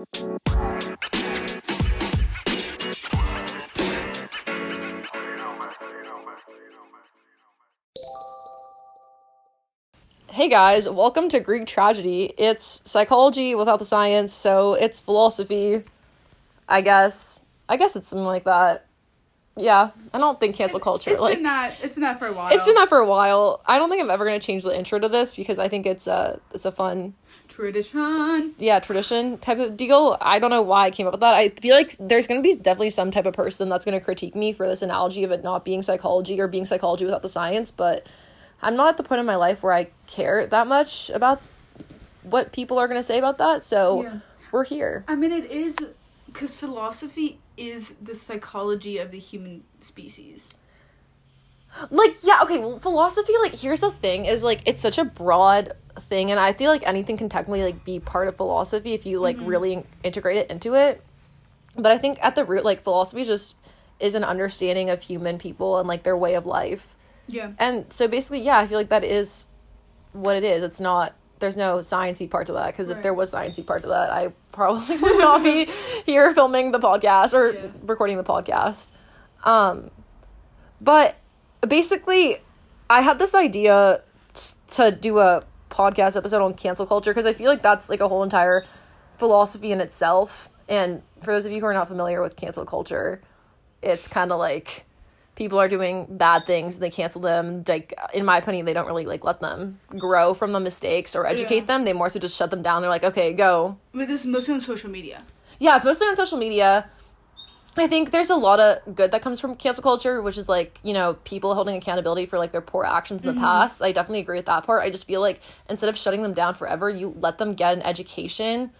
Hey guys, welcome to Greek Tragedy. It's psychology without the science, so it's philosophy. I guess. I guess it's something like that. Yeah, I don't think cancel culture It's like been that. It's been that for a while. it's been that for a while. I don't think I'm ever gonna change the intro to this because I think it's a it's a fun tradition. yeah tradition type of deal. I don't know why I came up with that. I feel like there's gonna be definitely some type of person that's gonna critique me for this analogy of it not being psychology or being psychology without the science, but I'm not at the point in my life where I care that much about what people are gonna say about that. So Yeah. we're here. I mean, it is because philosophy is the psychology of the human species. like yeah okay well philosophy like here's the thing is like it's such a broad thing and i feel like anything can technically like be part of philosophy if you like mm-hmm. really in- integrate it into it but i think at the root like philosophy just is an understanding of human people and like their way of life Yeah. and so basically yeah i feel like that is what it is it's not there's no sciencey part to that because if there was sciencey part to that i probably would not be here filming the podcast or Yeah. recording the podcast. Um but basically i had this idea t- to do a podcast episode on cancel culture because i feel like that's like a whole entire philosophy in itself. And for those of you who are not familiar with cancel culture it's kind of like people are doing bad things and they cancel them like in my opinion they don't really like let them grow from the mistakes or educate Yeah. them. They more so just shut them down. They're like okay go. But this is mostly on social media. yeah it's mostly on social media. I think there's a lot of good that comes from cancel culture which is like you know people holding accountability for like their poor actions in the mm-hmm. past. I definitely agree with that part. I just feel like instead of shutting them down forever you let them get an education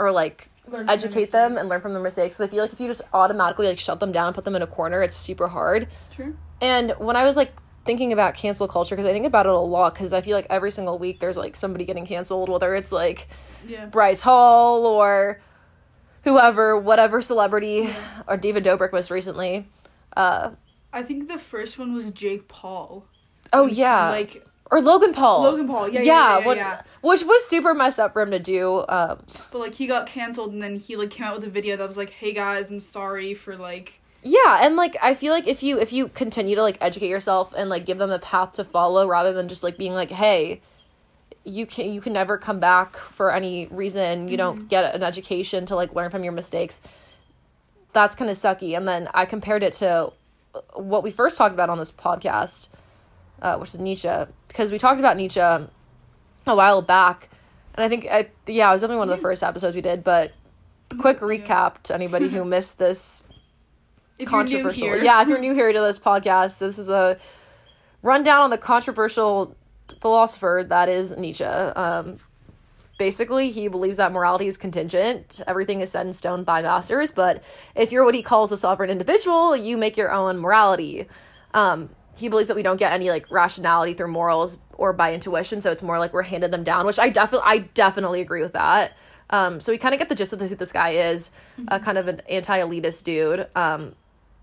or like Learn from their educate them and learn from their mistakes i feel like if you just automatically like shut them down and put them in a corner it's super hard True. and when I was like thinking about cancel culture, because I think about it a lot, because I feel like every single week there's like somebody getting canceled, whether it's like Yeah. Bryce Hall or whoever, whatever celebrity, or David Dobrik most recently. Uh, I think the first one was Jake Paul. oh yeah, Like or Logan Paul. Logan Paul. Yeah. Yeah. Yeah. yeah, what- yeah. which was super messed up for him to do. Um, But like he got canceled, and then he like came out with a video that was like, "Hey guys, I'm sorry for like." yeah and like i feel like if you if you continue to like educate yourself and like give them a path to follow rather than just like being like hey you can you can never come back for any reason you don't get an education to like learn from your mistakes that's kind of sucky and then i compared it to what we first talked about on this podcast uh, which is nietzsche because we talked about nietzsche a while back and i think I, yeah it was definitely one of the first episodes we did but quick recap to anybody who missed this If controversial. Yeah, if you're new here to this podcast, this is a rundown on the controversial philosopher that is Nietzsche. Um, basically, he believes that morality is contingent. Everything is set in stone by masters, but if you're what he calls a sovereign individual, you make your own morality. Um, he believes that we don't get any like rationality through morals or by intuition, so it's more like we're handed them down, which I definitely I definitely agree with that. Um, so we kind of get the gist of who this guy is, uh, kind of an anti-elitist dude. Um,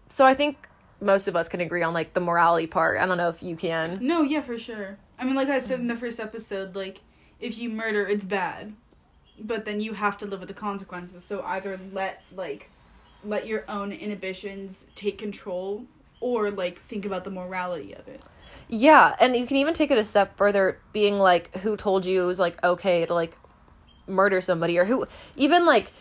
so I think most of us can agree on like the morality part. I don't know if you can. No, yeah, for sure. I mean, like I said in the first episode, like if you murder, it's bad, but then you have to live with the consequences. So either let like let your own inhibitions take control, or like think about the morality of it. Yeah, and you can even take it a step further, being like, who told you it was like okay to like murder somebody, or who even like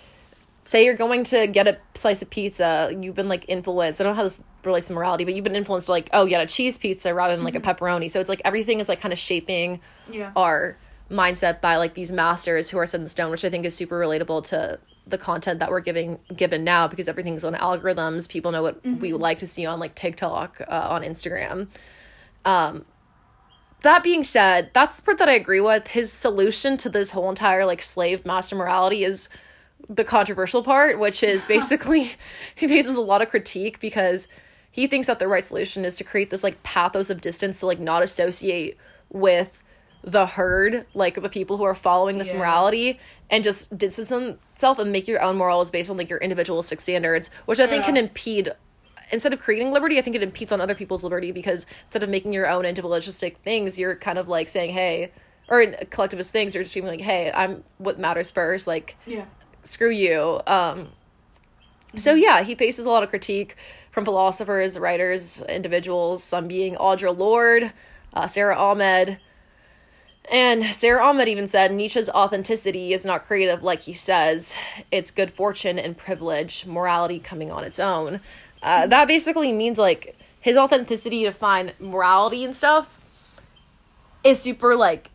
say you're going to get a slice of pizza, you've been like influenced. I don't know how this relates to morality, but you've been influenced to like, oh, get a cheese pizza rather than like a mm-hmm. pepperoni. So it's like everything is like kind of shaping Yeah. our mindset by like these masters who are set in stone, which I think is super relatable to the content that we're giving given now because everything's on algorithms. People know what we would like to see on like TikTok, uh, on Instagram. Um, that being said, that's the part that I agree with. His solution to this whole entire like slave master morality is the controversial part, which is basically he faces a lot of critique because he thinks that the right solution is to create this like pathos of distance to like not associate with the herd, like the people who are following this Yeah. morality, and just distance himself and make your own morals based on like your individualistic standards, which I think can impede instead of creating liberty, I think it impedes on other people's liberty because instead of making your own individualistic things, you're kind of like saying, hey, or collectivist things, you're just being like, hey, I'm what matters first. Like, Yeah. screw you. Um, so yeah, he faces a lot of critique from philosophers, writers, individuals. Some being Audre Lorde, uh, Sara Ahmed. And Sara Ahmed even said Nietzsche's authenticity is not creative like he says. It's good fortune and privilege, morality coming on its own. Uh, that basically means like his authenticity to find morality and stuff is super like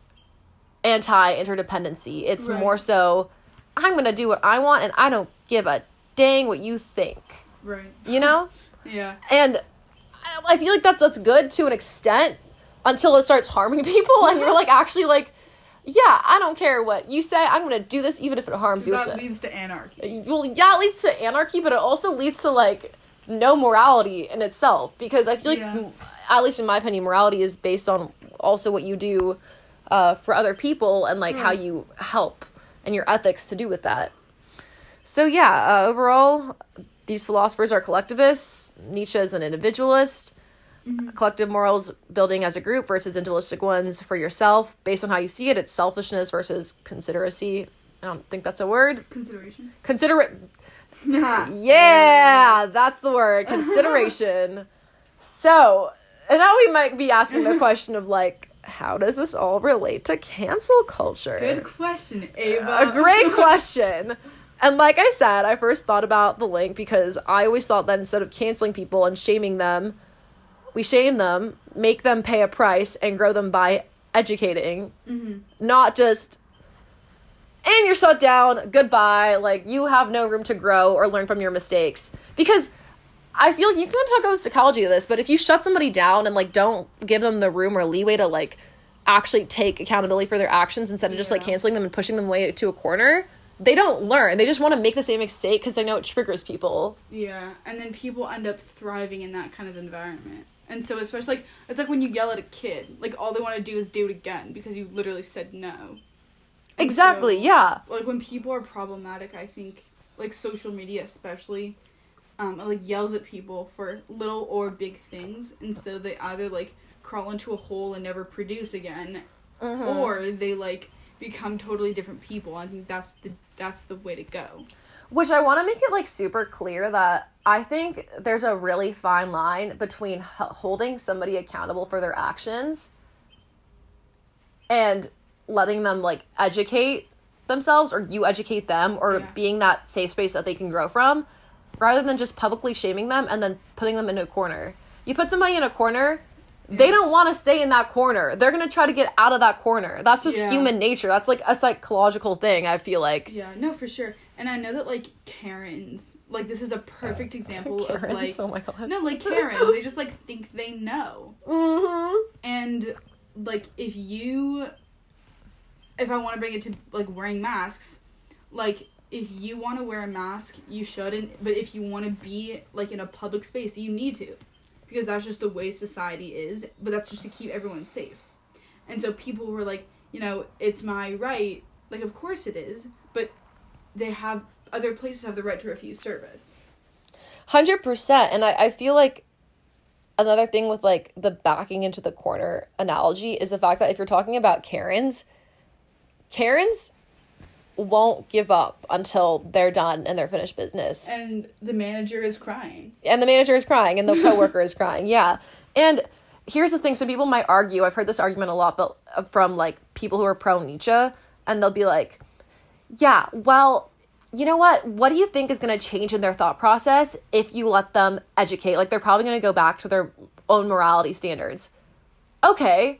anti interdependency. It's Right. more so I'm gonna do what I want and I don't give a dang what you think. Right. You know? Yeah. And I- I feel like that's that's good to an extent until it starts harming people and you're like actually like, yeah, I don't care what you say. I'm gonna do this even if it harms you. That leads to anarchy. Well, yeah, it leads to anarchy, but it also leads to like no morality in itself because I feel like, Yeah. at least in my opinion, morality is based on also what you do uh, for other people and like how you help and your ethics to do with that. So yeah, uh, overall, these philosophers are collectivists. Nietzsche is an individualist. Mm-hmm. Collective morals building as a group versus individualistic ones for yourself. Based on how you see it, it's selfishness versus consideracy. I don't think that's a word. Consideration. Considerate. yeah. Yeah, that's the word. Consideration. so, and now we might be asking the question of like, how does this all relate to cancel culture? Good question, Ava. A great question. And like I said, I first thought about the link because I always thought that instead of canceling people and shaming them, we shame them, make them pay a price, and grow them by educating, mm-hmm. not just. And you're shut down. Goodbye. Like you have no room to grow or learn from your mistakes because I feel like you can talk about the psychology of this, but if you shut somebody down and like don't give them the room or leeway to like actually take accountability for their actions instead of just like canceling them and pushing them away to a corner, they don't learn. They just want to make the same mistake because they know it triggers people. Yeah, and then people end up thriving in that kind of environment. And so, especially like it's like when you yell at a kid, like all they want to do is do it again because you literally said no. And Exactly. so, yeah. Like when people are problematic, I think like social media especially, um, like yells at people for little or big things, and so they either like crawl into a hole and never produce again, Mhm. or they like become totally different people. I think that's the that's the way to go. Which I want to make it like super clear that I think there's a really fine line between h- holding somebody accountable for their actions and letting them like educate themselves or you educate them or Yeah. being that safe space that they can grow from rather than just publicly shaming them and then putting them in a corner. You put somebody in a corner, they don't want to stay in that corner. They're going to try to get out of that corner. That's just Yeah. human nature. That's like a psychological thing, I feel like. Yeah, no, for sure. And I know that like Karens, like this is a perfect example of like oh my god. no, like Karens, they just like think they know. Mm-hmm. And like if you if I want to bring it to like wearing masks, like if you want to wear a mask, you shouldn't, but if you want to be like in a public space, you need to. Because that's just the way society is, but that's just to keep everyone safe. And so people were like, you know, it's my right. Like of course it is, but they have other places have the right to refuse service. Hundred percent. And I, I feel like another thing with like the backing into the corner analogy is the fact that if you're talking about Karens, Karens won't give up until they're done and they're finished business. And the manager is crying. And the manager is crying and the coworker is crying. Yeah. And here's the thing, some people might argue, I've heard this argument a lot, but uh, from like people who are pro Nietzsche, and they'll be like, yeah, well, you know what? What do you think is going to change in their thought process if you let them educate? Like, they're probably going to go back to their own morality standards. Okay.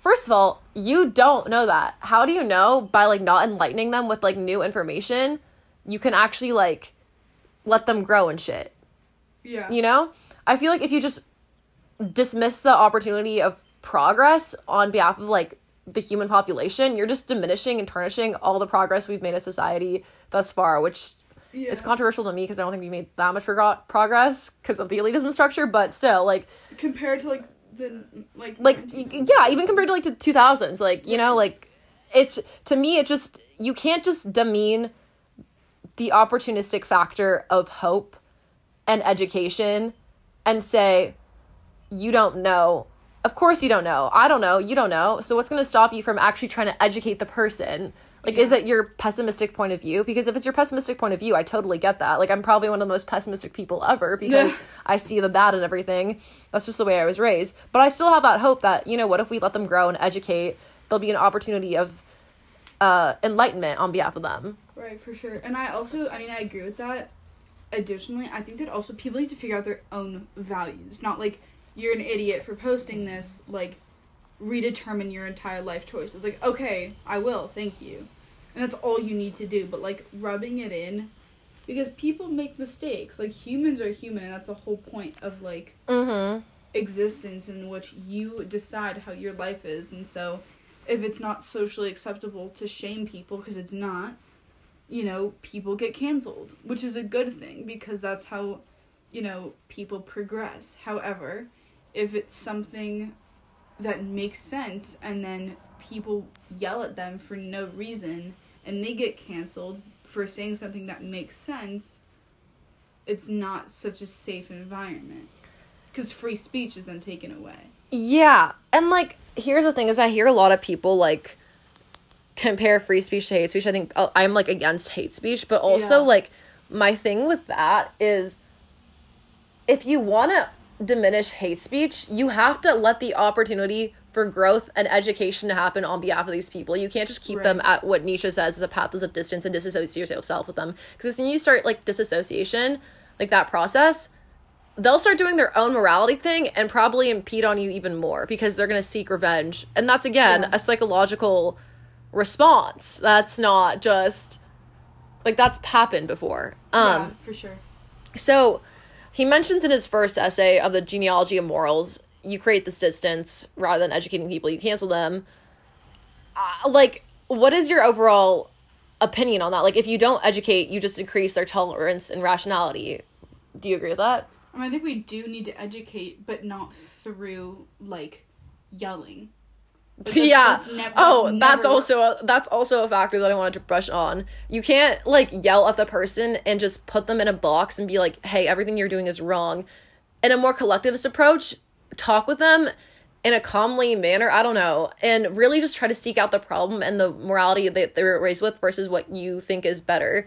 First of all, you don't know that. How do you know by like not enlightening them with like new information, you can actually like let them grow and shit? Yeah. You know? I feel like if you just dismiss the opportunity of progress on behalf of like the human population, you're just diminishing and tarnishing all the progress we've made as society thus far, which Yeah. is controversial to me because I don't think we made that much progr- progress because of the elitism structure, but still, like, compared to like the like like yeah, even compared to like the 2000s, like, you know, like it's to me it just you can't just demean the opportunistic factor of hope and education and say you don't know. Of course you don't know. I don't know. You don't know. So what's going to stop you from actually trying to educate the person Like, is it your pessimistic point of view? Because if it's your pessimistic point of view, I totally get that. Like, I'm probably one of the most pessimistic people ever because I see the bad in everything. That's just the way I was raised. But I still have that hope that, you know, what if we let them grow and educate? There'll be an opportunity of uh, enlightenment on behalf of them. Right, for sure. And I also, I mean, I agree with that. Additionally, I think that also people need to figure out their own values. Not like you're an idiot for posting this. Like, redetermine your entire life choices. Like, okay, I will, thank you. And that's all you need to do. But like rubbing it in, because people make mistakes. Like humans are human, and that's the whole point of like Mm-hmm. existence in which you decide how your life is and so if it's not socially acceptable to shame people because it's not you know people get canceled which is a good thing because that's how you know people progress however if it's something that makes sense and then people yell at them for no reason and they get canceled for saying something that makes sense it's not such a safe environment because free speech is then taken away. Yeah. And like here's the thing is I hear a lot of people like compare free speech to hate speech. I think uh, I'm like against hate speech, but also Yeah. like my thing with that is if you want to diminish hate speech, you have to let the opportunity for growth and education to happen on behalf of these people. You can't just keep them at what Nietzsche says is a path of distance and disassociate yourself with them. Because as soon as you start like disassociation, like that process, they'll start doing their own morality thing and probably impede on you even more because they're going to seek revenge. And that's again Yeah. a psychological response. That's not just like that's happened before. Um yeah, for sure. so he mentions in his first essay of the genealogy of morals, you create this distance rather than educating people, you cancel them. Uh, like, what is your overall opinion on that? Like, if you don't educate, you just increase their tolerance and rationality. Do you agree with that? I, mean, I think we do need to educate, but not through like yelling. Yeah. Oh, that's nev- oh, that's that's never- also a, that's also a factor that I wanted to brush on. You can't like yell at the person and just put them in a box and be like, "Hey, everything you're doing is wrong." In a more collectivist approach, talk with them in a calmly manner. I don't know, and really just try to seek out the problem and the morality that they were raised with versus what you think is better.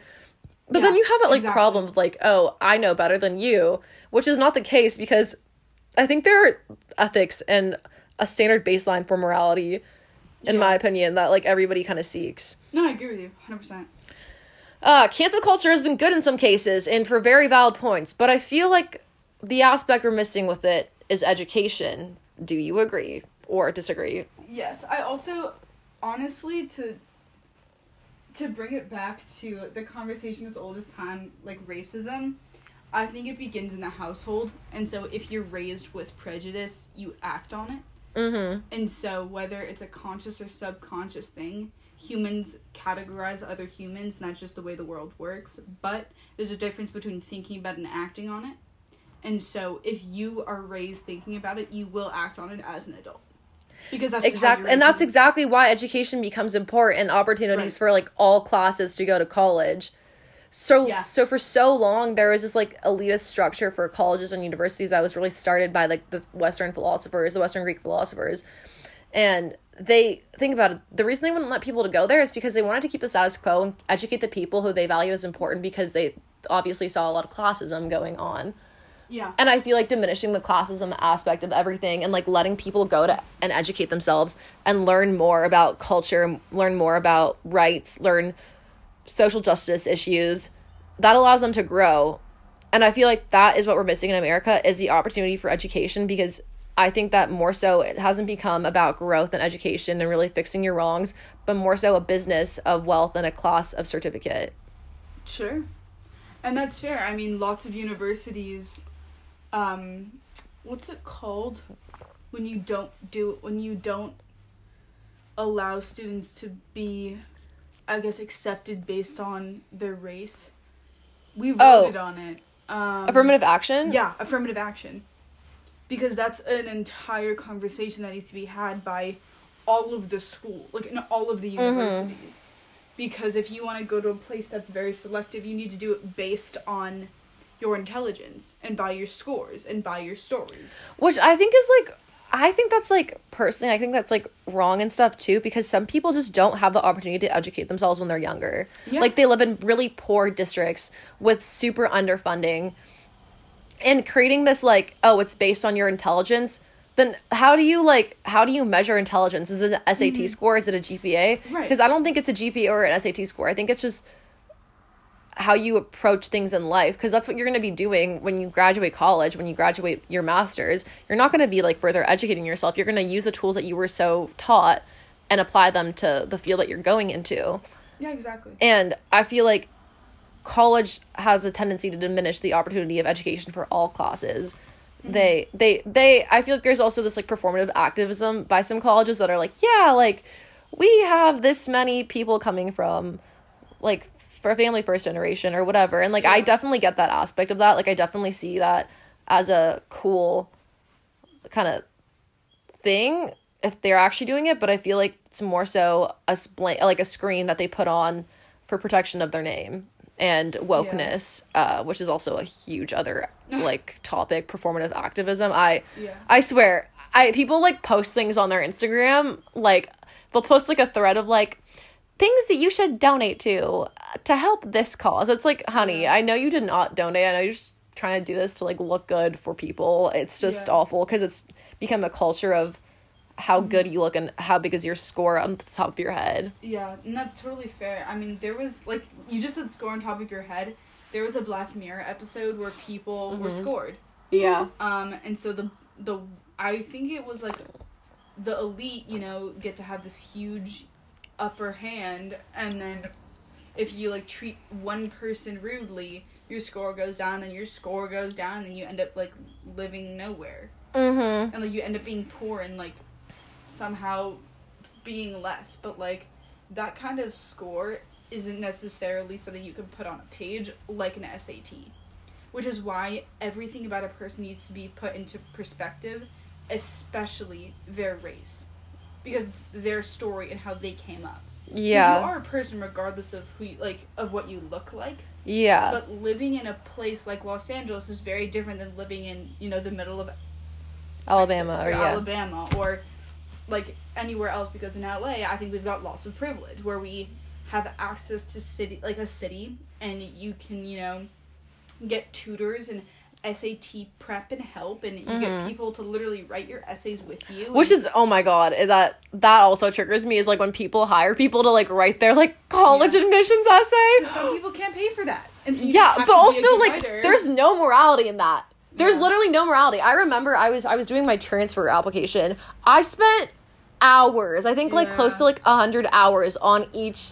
But then you have that like exactly. problem of like, oh, I know better than you, which is not the case because I think there are ethics and a standard baseline for morality, in Yeah. my opinion, that like everybody kind of seeks. No, I agree with you, hundred percent. Uh, cancel culture has been good in some cases and for very valid points, but I feel like the aspect we're missing with it is education. Do you agree or disagree? Yes, I also honestly to to bring it back to the conversation as old as time, like racism. I think it begins in the household, and so if you're raised with prejudice, you act on it. Mm-hmm. And so, whether it's a conscious or subconscious thing, humans categorize other humans, and that's just the way the world works. But there's a difference between thinking about and acting on it. And so, if you are raised thinking about it, you will act on it as an adult. Because that's Exactly, and that's exactly why education becomes important and opportunities Right. for like all classes to go to college. So Yeah. so for so long there was this like elitist structure for colleges and universities that was really started by like the Western philosophers, the Western Greek philosophers, and they think about it. The reason they wouldn't let people to go there is because they wanted to keep the status quo and educate the people who they valued as important because they obviously saw a lot of classism going on Yeah. and I feel like diminishing the classism aspect of everything and like letting people go to and educate themselves and learn more about culture, learn more about rights, learn social justice issues, that allows them to grow. And I feel like that is what we're missing in America is the opportunity for education because I think that more so it hasn't become about growth and education and really fixing your wrongs, but more so a business of wealth and a class of certificate. Sure. And that's fair. I mean, lots of universities um what's it called when you don't do when you don't allow students to be I guess accepted based on their race. We Oh. voted on it. Um Affirmative action? Yeah, affirmative action. Because that's an entire conversation that needs to be had by all of the school, like in all of the universities. Because if you want to go to a place that's very selective, you need to do it based on your intelligence and by your scores and by your stories. which I think is like I think that's like personally, I think that's like wrong and stuff too because some people just don't have the opportunity to educate themselves when they're younger. Yeah. Like they live in really poor districts with super underfunding. And creating this like, oh, it's based on your intelligence, then how do you like how do you measure intelligence? Is it an SAT score? Is it a GPA? Mm-hmm. Right. Because I don't think it's a GPA or an SAT score. I think it's just how you approach things in life because that's what you're going to be doing when you graduate college when you graduate your masters. You're not going to be like further educating yourself. You're going to use the tools that you were so taught and apply them to the field that you're going into. Yeah, exactly. and i feel like college has a tendency to diminish the opportunity of education for all classes. Mm-hmm. They they they i feel like there's also this like performative activism by some colleges that are like yeah like we have this many people coming from like for a family first generation or whatever. And like i definitely get that aspect of that. Like i definitely see that as a cool kind of thing if they're actually doing it but i feel like it's more so a spl- like a screen that they put on for protection of their name and wokeness uh which is also a huge other like topic performative activism. I Yeah. i swear i people like post things on their instagram like they'll post like a thread of like things that you should donate to uh, to help this cause it's like honey i know you did not donate i know you're just trying to do this to like look good for people it's just Yeah. awful because it's become a culture of how Mm-hmm. good you look and how big is your score on the top of your head Yeah, and that's totally fair. I mean, there was like you just said score on top of your head. There was a Black Mirror episode where people were Mhm. scored. yeah Um, and so the the I think it was like the elite, you know, get to have this huge upper hand, and then if you like treat one person rudely, your score goes down, then your score goes down, and then you end up like living nowhere, mm-hmm. And like you end up being poor and like somehow being less. But like that kind of score isn't necessarily something you can put on a page like an SAT which is why everything about a person needs to be put into perspective, especially their race, because it's their story and how they came up. yeah you are a person regardless of who, you, like, of what you look like. yeah But living in a place like Los Angeles is very different than living in, you know, the middle of alabama Texas or yeah Alabama or like anywhere else because in LA I think we've got lots of privilege where we have access to city like a city and you can you know get tutors and SAT prep and help and you get Mhm. people to literally write your essays with you which is oh my god that that also triggers me is like when people hire people to like write their like college Yeah. admissions essay some people can't pay for that and so you yeah but to be a also like writer. there's no morality in that there's Yeah. literally no morality i remember i was i was doing my transfer application i spent hours i think like Yeah. close to like 100 hours on each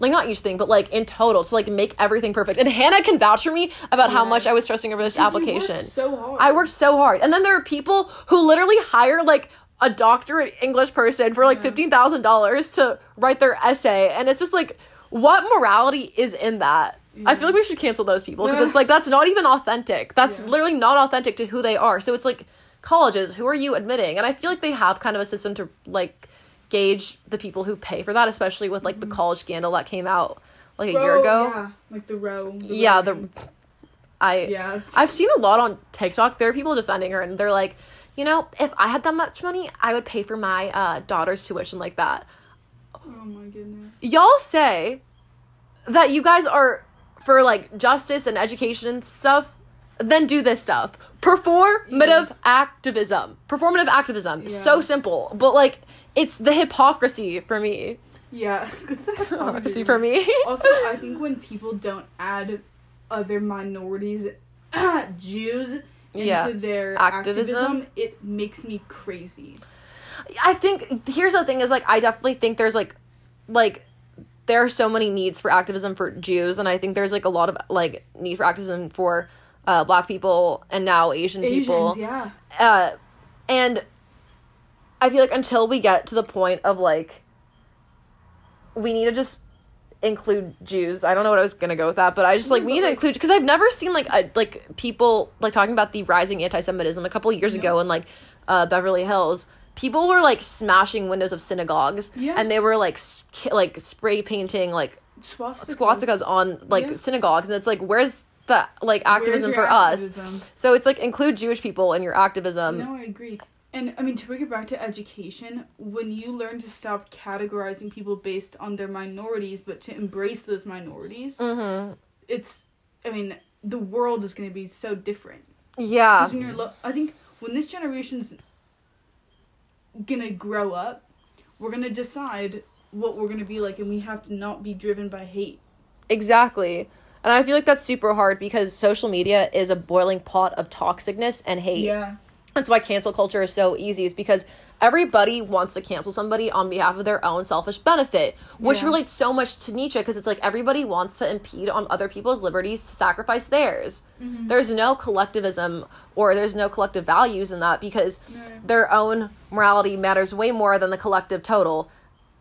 like not each thing but like in total to like make everything perfect and hannah can vouch for me about how much i was stressing over this 'Cause you worked application so hard I worked so hard. And then there are people who literally hire like a doctorate English person for like fifteen thousand dollars to write their essay, and it's just like, what morality is in that? I feel like we should cancel those people because it's like that's not even authentic. That's Yeah. literally not authentic to who they are. So it's like colleges, who are you admitting? And I feel like they have kind of a system to like gauge the people who pay for that, especially with like the college scandal that came out like a year ago. yeah like the row the Yeah, row the. I yeah I've seen a lot on TikTok. There are people defending her, and they're like, you know, if I had that much money, I would pay for my uh, daughter's tuition like that. oh my goodness Y'all say that you guys are for like justice and education and stuff. Then do this stuff. Performative activism. Performative activism. So simple, but like it's the hypocrisy for me. yeah it's the Hypocrisy for me. also, I think when people don't add other minorities, Jews, into Yeah. their Activism? activism. it makes me crazy. I think here's the thing is like I definitely think there's like like there are so many needs for activism for Jews and I think there's like a lot of like need for activism for uh black people and now Asian people. Yeah. Uh and I feel like until we get to the point of like we need to just include Jews. I don't know what I was gonna go with that, but I just like we need to include because I've never seen like a, like people like talking about the rising anti-Semitism a couple years Yeah. ago in like uh, Beverly Hills. People were like smashing windows of synagogues, Yeah. and they were like s- ki- like spray painting like Swastikas. swastikas on like Yeah. synagogues, and it's like where's the like activism for us? So it's like include Jewish people in your activism. no, I agree. And I mean, to bring it back to education, when you learn to stop categorizing people based on their minorities, but to embrace those minorities, Mm-hmm. it's, I mean, the world is going to be so different. Yeah. when you're lo- I think when this generation's gonna grow up, we're gonna decide what we're gonna be like, and we have to not be driven by hate. Exactly. And I feel like that's super hard because social media is a boiling pot of toxicness and hate. Yeah. That's why cancel culture is so easy, is because everybody wants to cancel somebody on behalf of their own selfish benefit, which Yeah. relates so much to Nietzsche because it's like everybody wants to impede on other people's liberties to sacrifice theirs. Mm-hmm. There's no collectivism or there's no collective values in that because their own morality matters way more than the collective total.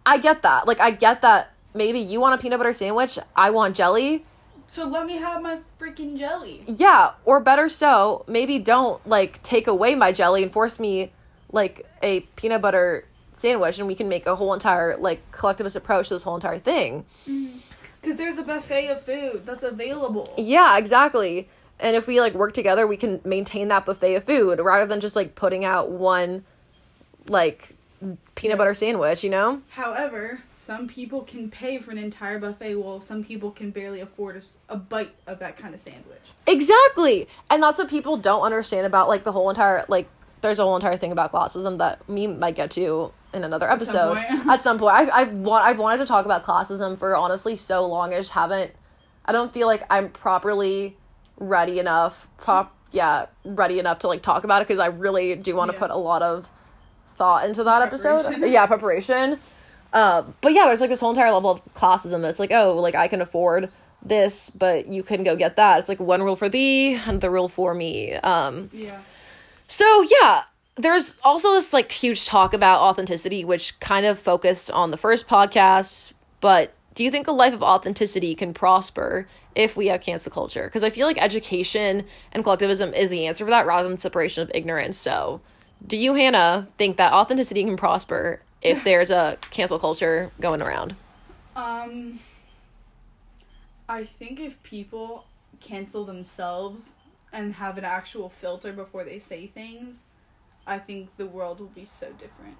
I get that. Like, I get that maybe you want a peanut butter sandwich, I want jelly. So let me have my freaking jelly. Yeah, or better so, maybe don't like take away my jelly and force me like a peanut butter sandwich and we can make a whole entire like collectivist approach to this whole entire thing. Mm-hmm. Because there's a buffet of food that's available. Yeah, exactly. And if we like work together, we can maintain that buffet of food rather than just like putting out one like peanut butter sandwich, you know? However, some people can pay for an entire buffet while some people can barely afford a bite of that kind of sandwich. Exactly. And that's what people don't understand about like the whole entire like there's a whole entire thing about classism that me might get to in another some episode. point. At some point. I I want I've wanted to talk about classism for honestly so long. I just haven't I don't feel like I'm properly ready enough prop yeah, ready enough to like talk about it because I really do want to Yeah. put a lot of thought into that episode. Yeah, preparation. Uh, but yeah, there's like this whole entire level of classism that's like, oh, like I can afford this, but you can go get that. It's like one rule for thee and the rule for me. Um, Yeah. so yeah, there's also this like huge talk about authenticity, which kind of focused on the first podcast. But do you think a life of authenticity can prosper if we have cancel culture? Because I feel like education and collectivism is the answer for that rather than separation of ignorance. So, do you, Hannah, think that authenticity can prosper if there's a cancel culture going around? Um, I think if people cancel themselves and have an actual filter before they say things, I think the world will be so different.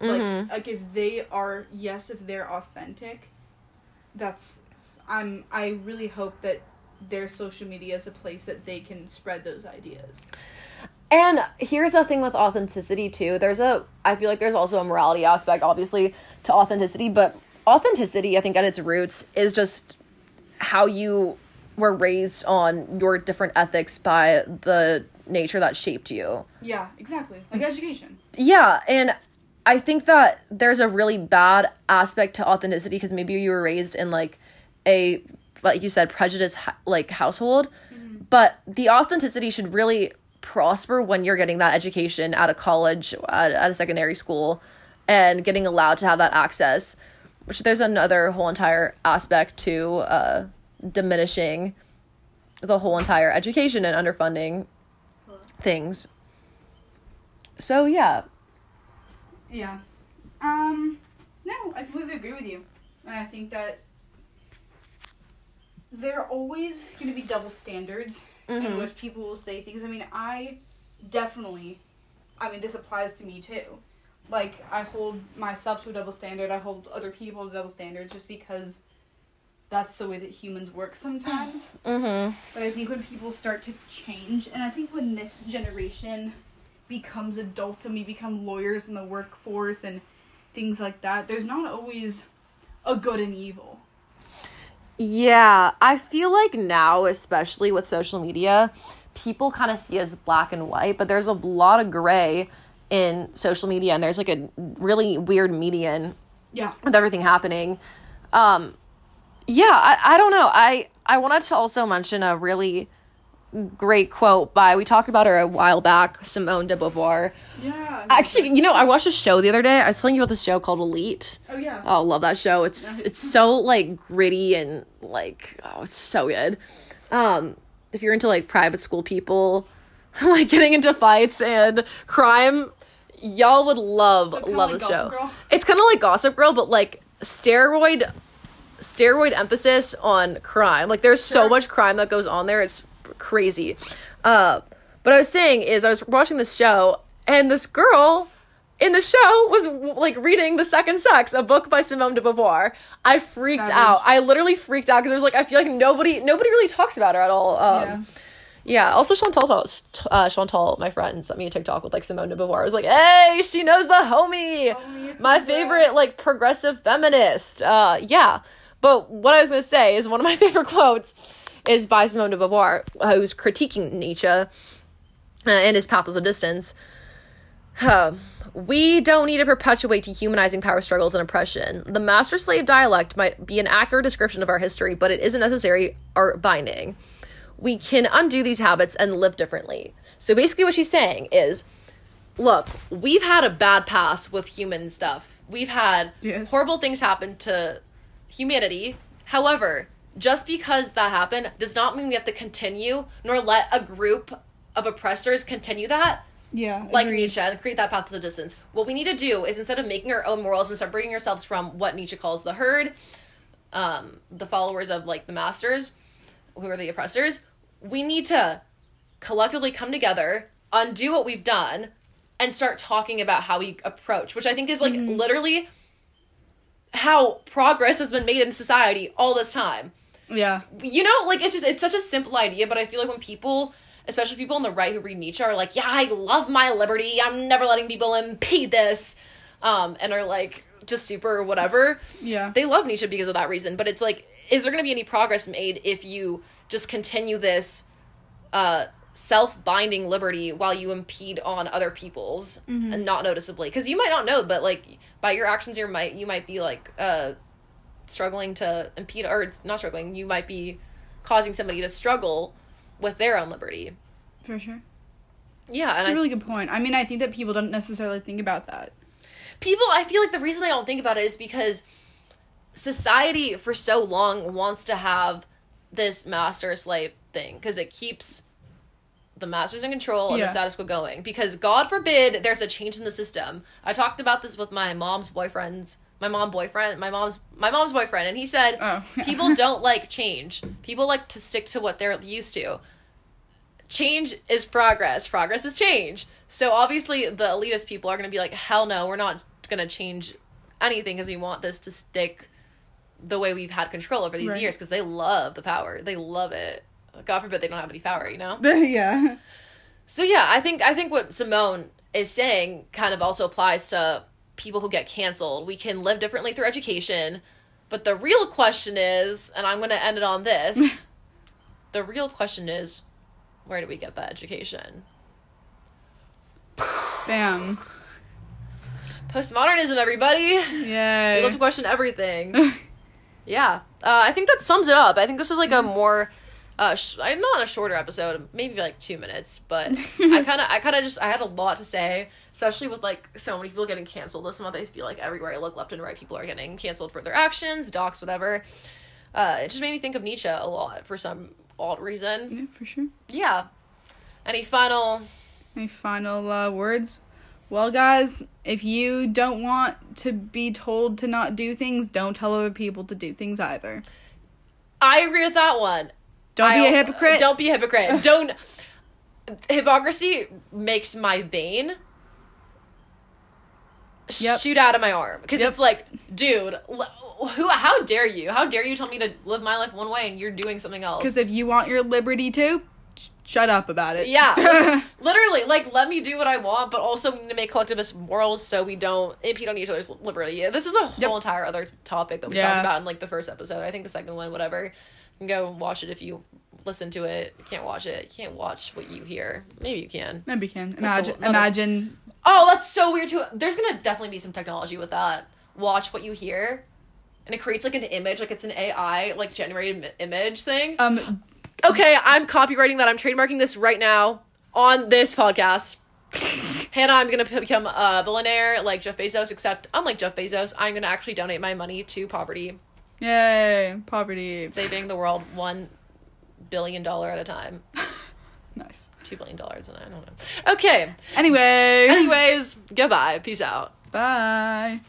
Mhm. Like, like if they are, yes, if they're authentic, that's, I'm, I really hope that their social media is a place that they can spread those ideas. And here's the thing with authenticity too. There's a I feel like there's also a morality aspect obviously to authenticity, but authenticity I think at its roots is just how you were raised on your different ethics by the nature that shaped you. Yeah, exactly. Like education. Yeah, and I think that there's a really bad aspect to authenticity because maybe you were raised in like a like you said prejudice like household, mm-hmm. but the authenticity should really prosper when you're getting that education out of college at, at a secondary school and getting allowed to have that access which there's another whole entire aspect to uh, diminishing the whole entire education and underfunding things so yeah Yeah. Um, no, I completely agree with you. And I think that there are always going to be double standards in Mhm. which people will say things. I mean, I definitely, I mean, this applies to me too. Like, I hold myself to a double standard, I hold other people to double standards just because that's the way that humans work sometimes. mm-hmm But I think when people start to change, and I think when this generation becomes adults and we become lawyers in the workforce and things like that, there's not always a good and evil. Yeah, I feel like now, especially with social media, people kind of see as black and white, but there's a lot of gray in social media, and there's like a really weird median Yeah. with everything happening. Um, yeah, I, I don't know. I I wanted to also mention a really great quote by we talked about her a while back, Simone de Beauvoir. Yeah. Actually, you know, I watched a show the other day. I was telling you about this show called Elite. Oh yeah. Oh, love that show. It's it's so like gritty and like oh, it's so good. Um, if you're into like private school people, like getting into fights and crime, y'all would love So love like this show. Girl? It's kind of like Gossip Girl, but like steroid steroid emphasis on crime. Like there's so much crime that goes on there. It's crazy. Uh, but I was saying is I was watching this show and this girl in the show was like reading The Second Sex, a book by Simone de Beauvoir. I freaked Savage. out. I literally freaked out because I was like, I feel like nobody nobody really talks about her at all. Um, Yeah. yeah. Also, Chantal, uh, Chantal, my friend, sent me a TikTok with like Simone de Beauvoir. I was like, "Hey, she knows the homie, Homie, my favorite like progressive feminist." Uh, yeah. But what I was gonna say is one of my favorite quotes is by Simone de Beauvoir, who's critiquing Nietzsche uh, and his Pathos of Distance. Huh. We don't need to perpetuate dehumanizing power struggles and oppression. The master slave dialect might be an accurate description of our history, but it isn't necessary or binding. We can undo these habits and live differently. So basically, what she's saying is look, we've had a bad past with human stuff. We've had Yes. horrible things happen to humanity. However, just because that happened does not mean we have to continue nor let a group of oppressors continue that Yeah. like agreed. Nietzsche and create that path of distance. What we need to do is instead of making our own morals and separating ourselves from what Nietzsche calls the herd, um, the followers of like the masters, who are the oppressors, we need to collectively come together, undo what we've done, and start talking about how we approach, which I think is like literally how progress has been made in society all this time Yeah. you know, like it's just it's such a simple idea, but I feel like when people, especially people on the right who read Nietzsche, are like, "Yeah, I love my liberty. I'm never letting people impede this," um, and are like just super whatever. Yeah. They love Nietzsche because of that reason, but it's like, is there going to be any progress made if you just continue this uh, self-binding liberty while you impede on other people's and not noticeably? Because you might not know, but like by your actions, you might you might be like. Uh, struggling to impede or not struggling you might be causing somebody to struggle with their own liberty For sure. yeah and That's a I, really good point. I mean, I think that people don't necessarily think about that. people i feel like the reason they don't think about it is because society for so long wants to have this master slave thing because it keeps the masters in control and Yeah. the status quo going because god forbid there's a change in the system i talked about this with my mom's boyfriend's my mom boyfriend my mom's my mom's boyfriend and he said Oh, yeah. people don't like change. People like to stick to what they're used to. Change is progress. Progress is change. So obviously the elitist people are going to be like hell no we're not going to change anything because we want this to stick the way we've had control over these Right. years because they love the power. They love it. God forbid they don't have any power you know? Yeah. so yeah, I think I think what Simone is saying kind of also applies to people who get canceled. We can live differently through education, but the real question is, and I'm going to end it on this. the real question is, where do we get that education? Bam. Postmodernism, everybody. Yeah. We love to question everything. yeah, uh, I think that sums it up. I think this is like a more, uh, sh- not a shorter episode, maybe like two minutes, but I kind of, I kind of just, I had a lot to say, especially with like so many people getting canceled this month. I feel like everywhere I look, left and right, people are getting canceled for their actions, docs, whatever. Uh, it just made me think of Nietzsche a lot for some odd reason. yeah, for sure. Yeah. Any final? Any final uh, words? Well, guys, if you don't want to be told to not do things, don't tell other people to do things either. I agree with that one. Don't be a hypocrite. Don't be a hypocrite. don't. Hypocrisy makes my vein Yep. shoot out of my arm because Yep. it's like, dude, who? How dare you? How dare you tell me to live my life one way and you're doing something else? Because if you want your liberty to, sh- shut up about it. Yeah, literally, like let me do what I want, but also we need to make collectivist morals so we don't impede on each other's liberty. Yeah, this is a whole Yep. entire other topic that we Yeah. talked about in like the first episode. I think the second one, whatever. You can go watch it if you listen to it. You can't watch it. You can't watch what you hear. Maybe you can. Maybe you can That's a- imagine. another- imagine. Oh, that's so weird too. There's gonna definitely be some technology with that. Watch what you hear, and it creates like an image, like it's an AI like generated image thing. Um. Okay, I'm copywriting that. I'm trademarking this right now on this podcast. Hannah, I'm gonna become a billionaire like Jeff Bezos, except unlike Jeff Bezos, I'm gonna actually donate my money to poverty, Yay! Poverty. saving the world one billion dollar at a time, Nice. two billion dollars, and I don't know. Okay. Anyway. Anyways, goodbye. Peace out. Bye.